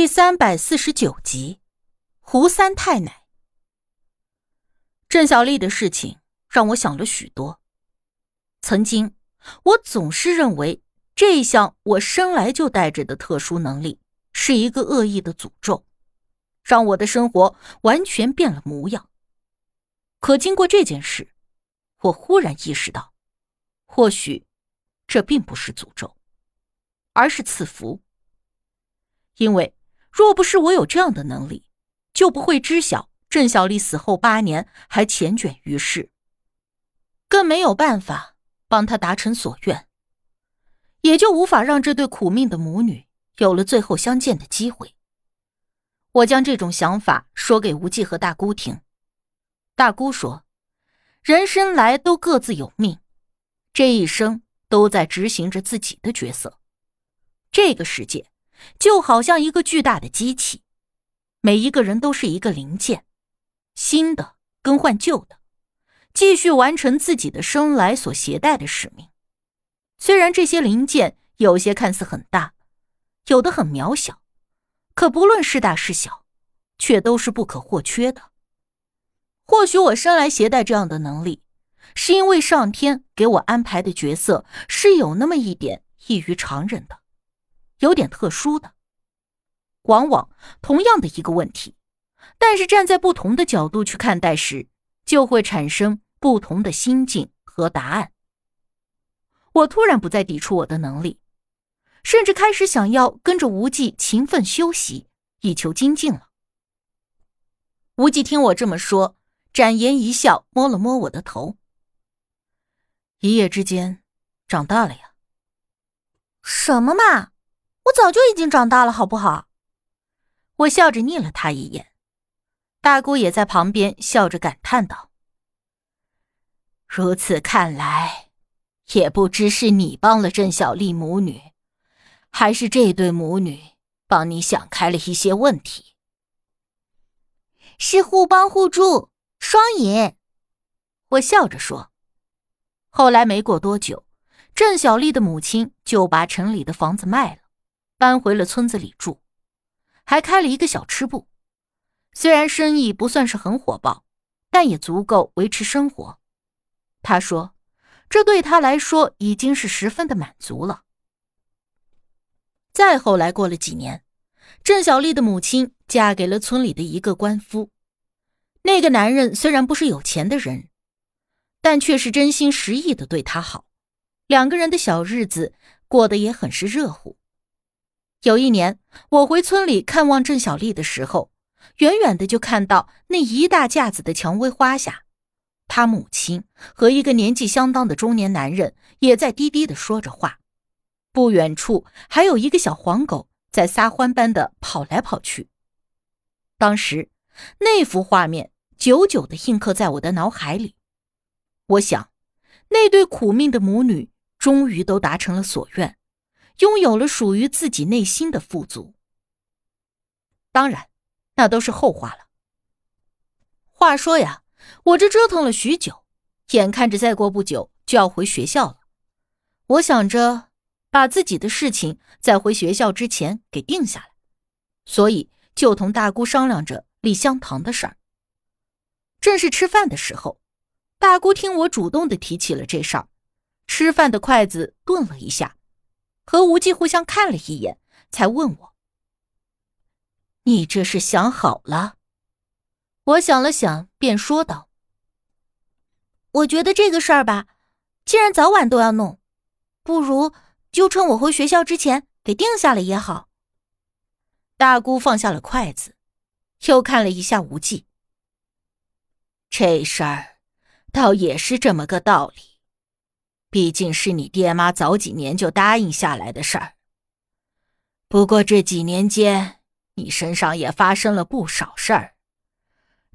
第三百四十九集，胡三太奶。郑小丽的事情让我想了许多。曾经，我总是认为这项我生来就带着的特殊能力是一个恶意的诅咒，让我的生活完全变了模样。可经过这件事，我忽然意识到，或许这并不是诅咒，而是赐福，因为。若不是我有这样的能力，就不会知晓郑小丽死后八年还缱绻于世，更没有办法帮她达成所愿，也就无法让这对苦命的母女有了最后相见的机会。我将这种想法说给无忌和大姑听，大姑说：“人生来都各自有命，这一生都在执行着自己的角色，这个世界。”就好像一个巨大的机器，每一个人都是一个零件，新的更换旧的，继续完成自己的生来所携带的使命。虽然这些零件有些看似很大，有的很渺小，可不论是大是小，却都是不可或缺的。或许我生来携带这样的能力，是因为上天给我安排的角色是有那么一点异于常人的。有点特殊的，往往同样的一个问题，但是站在不同的角度去看待时，就会产生不同的心境和答案。我突然不再抵触我的能力，甚至开始想要跟着无忌勤奋修习，以求精进了。无忌听我这么说，展颜一笑，摸了摸我的头：“一夜之间，长大了呀？什么嘛！”我早就已经长大了，好不好？我笑着睨了他一眼，大姑也在旁边笑着感叹道：“如此看来，也不知是你帮了郑小丽母女，还是这对母女帮你想开了一些问题。是互帮互助，双赢。”我笑着说。后来没过多久，郑小丽的母亲就把城里的房子卖了。搬回了村子里住，还开了一个小吃部。虽然生意不算是很火爆，但也足够维持生活。他说：“这对他来说已经是十分的满足了。”再后来，过了几年，郑小丽的母亲嫁给了村里的一个官夫。那个男人虽然不是有钱的人，但却是真心实意的对她好，两个人的小日子过得也很是热乎。有一年，我回村里看望郑小丽的时候，远远的就看到那一大架子的蔷薇花下，她母亲和一个年纪相当的中年男人也在低低的说着话。不远处还有一个小黄狗在撒欢般的跑来跑去。当时，那幅画面久久的印刻在我的脑海里。我想，那对苦命的母女终于都达成了所愿。拥有了属于自己内心的富足。当然，那都是后话了。话说呀，我这折腾了许久，眼看着再过不久就要回学校了。我想着把自己的事情在回学校之前给定下来，所以就同大姑商量着立香堂的事儿。正是吃饭的时候，大姑听我主动的提起了这事儿，吃饭的筷子顿了一下。和无忌互相看了一眼，才问我：“你这是想好了？”我想了想，便说道：“我觉得这个事儿吧，既然早晚都要弄，不如就趁我回学校之前给定下了也好。”大姑放下了筷子，又看了一下无忌：“这事儿倒也是这么个道理。”毕竟是你爹妈早几年就答应下来的事儿。不过这几年间，你身上也发生了不少事儿，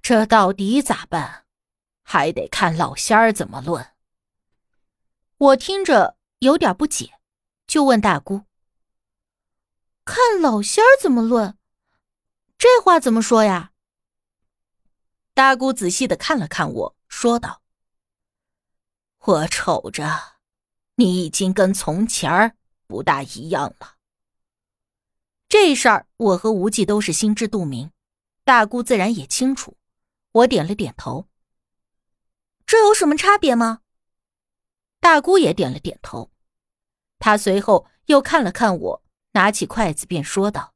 这到底咋办？还得看老仙儿怎么论。我听着有点不解，就问大姑：“看老仙儿怎么论？这话怎么说呀？”大姑仔细的看了看我，说道。我瞅着，你已经跟从前儿不大一样了。这事儿我和无忌都是心知肚明，大姑自然也清楚。我点了点头。这有什么差别吗？大姑也点了点头。她随后又看了看我，拿起筷子便说道：“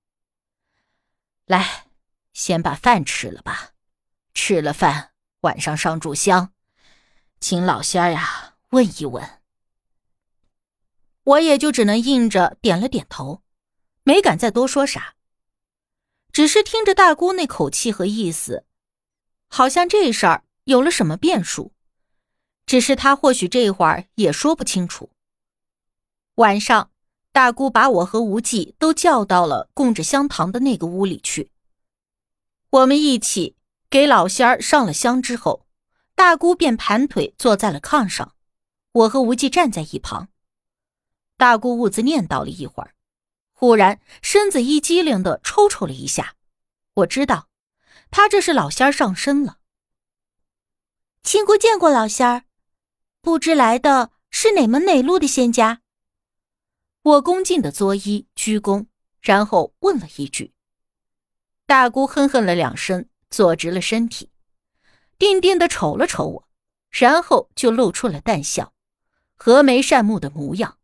来，先把饭吃了吧。吃了饭，晚上上炷香，请老仙儿呀问一问。”我也就只能应着点了点头，没敢再多说啥。只是听着大姑那口气和意思，好像这事儿有了什么变数。只是他或许这会儿也说不清楚。晚上，大姑把我和无忌都叫到了供着香堂的那个屋里去。我们一起给老仙儿上了香之后，大姑便盘腿坐在了炕上，我和无忌站在一旁。大姑兀自念叨了一会儿，忽然身子一激灵的抽抽了一下。我知道，她这是老仙儿上身了。亲姑见过老仙儿。不知来的是哪门哪路的仙家？我恭敬的作揖鞠躬，然后问了一句。大姑哼哼了两声，坐直了身体，定定的瞅了瞅我，然后就露出了淡笑，和眉善目的模样。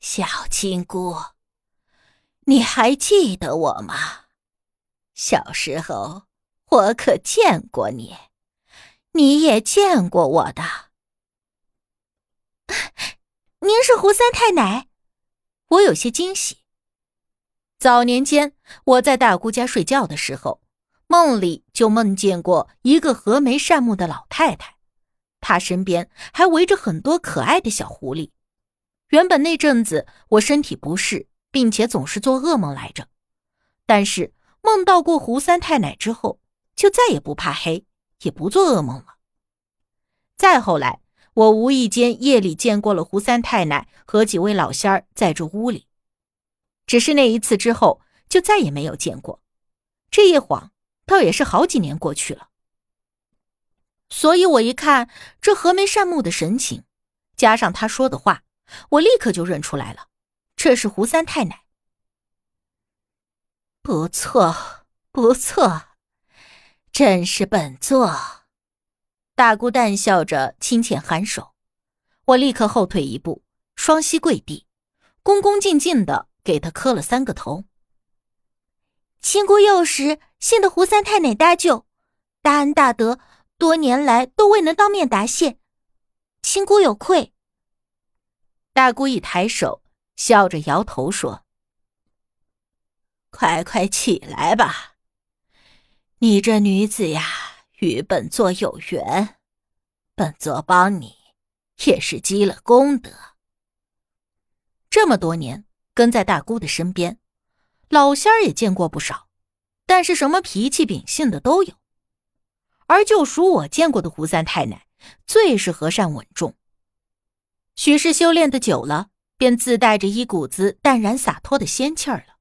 小金姑，你还记得我吗？小时候我可见过你。你也见过我的，您是胡三太奶，我有些惊喜。早年间我在大姑家睡觉的时候，梦里就梦见过一个和眉善目的老太太，她身边还围着很多可爱的小狐狸。原本那阵子我身体不适，并且总是做噩梦来着，但是梦到过胡三太奶之后，就再也不怕黑。也不做噩梦了。再后来，我无意间夜里见过了胡三太奶和几位老仙儿在这屋里，只是那一次之后就再也没有见过。这一晃，倒也是好几年过去了。所以我一看这和眉善目的神情，加上他说的话，我立刻就认出来了，这是胡三太奶。不错，不错。真是本座，大姑淡笑着，轻浅颔首。我立刻后退一步，双膝跪地，恭恭敬敬的给他磕了三个头。亲姑幼时幸得胡三太奶搭救，大恩大德，多年来都未能当面答谢，亲姑有愧。大姑一抬手，笑着摇头说：“快快起来吧。”你这女子呀，与本座有缘，本座帮你也是积了功德。这么多年跟在大姑的身边，老仙儿也见过不少，但是什么脾气秉性的都有，而就属我见过的胡三太奶，最是和善稳重。许是修炼的久了，便自带着一股子淡然洒脱的仙气儿了。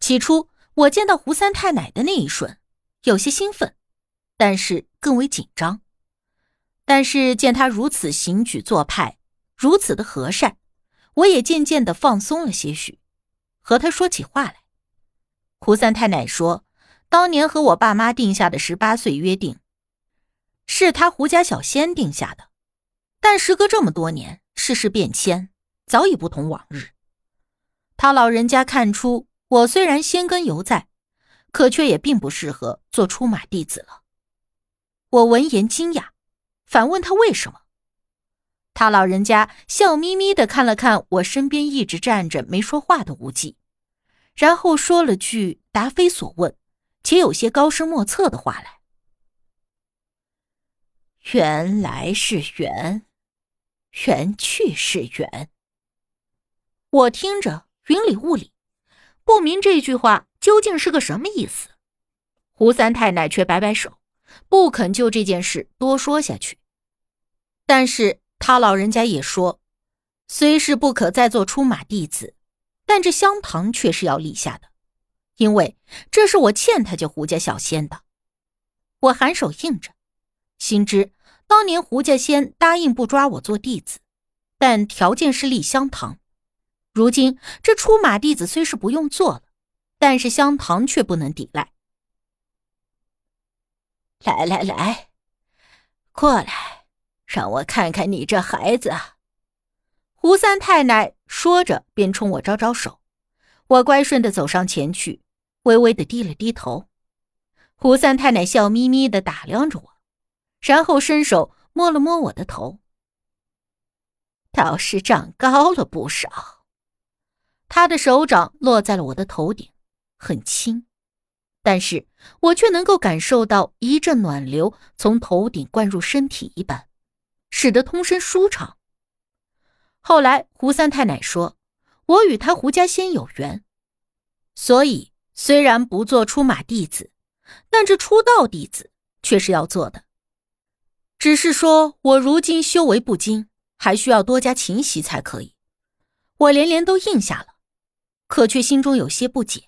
起初。我见到胡三太奶的那一瞬，有些兴奋，但是更为紧张。但是见她如此行举做派，如此的和善，我也渐渐的放松了些许，和他说起话来。胡三太奶说，当年和我爸妈定下的十八岁约定，是他胡家小仙定下的，但时隔这么多年，世事变迁，早已不同往日。他老人家看出。我虽然仙根犹在，可却也并不适合做出马弟子了。我闻言惊讶，反问他为什么。他老人家笑眯眯的看了看我身边一直站着没说话的无忌，然后说了句答非所问，且有些高深莫测的话来：“缘来是缘，缘去是缘。”我听着云里雾里。不明这句话究竟是个什么意思，胡三太奶却摆摆手，不肯就这件事多说下去。但是他老人家也说，虽是不可再做出马弟子，但这香堂却是要立下的，因为这是我欠他家胡家小仙的。我颔首应着，心知当年胡家仙答应不抓我做弟子，但条件是立香堂。如今这出马弟子虽是不用做了，但是香堂却不能抵赖。来来来，过来，让我看看你这孩子。胡三太奶说着，便冲我招招手。我乖顺的走上前去，微微的低了低头。胡三太奶笑眯眯的打量着我，然后伸手摸了摸我的头，倒是长高了不少。他的手掌落在了我的头顶，很轻。但是我却能够感受到一阵暖流从头顶灌入身体一般，使得通身舒畅。后来胡三太奶说：“我与他胡家仙有缘，所以虽然不做出马弟子，但这出道弟子却是要做的。只是说我如今修为不精，还需要多加勤习才可以。”我连连都应下了，可却心中有些不解。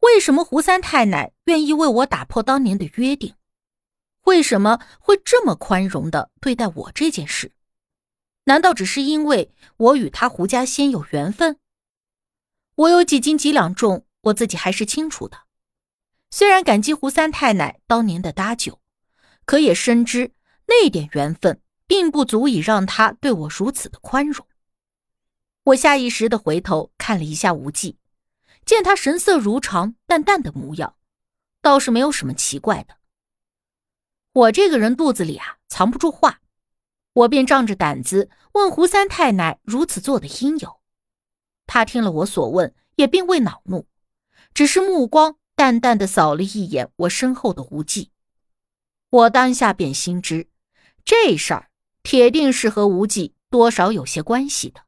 为什么胡三太奶愿意为我打破当年的约定？为什么会这么宽容的对待我这件事？难道只是因为我与他胡家仙有缘分？我有几斤几两重，我自己还是清楚的。虽然感激胡三太奶当年的搭救，可也深知那点缘分并不足以让他对我如此的宽容。我下意识的回头看了一下无忌。见他神色如常、淡淡的模样，倒是没有什么奇怪的。我这个人肚子里啊藏不住话，我便仗着胆子问胡三太奶如此做的因由。他听了我所问，也并未恼怒，只是目光淡淡的扫了一眼我身后的无忌。我当下便心知，这事儿铁定是和无忌多少有些关系的。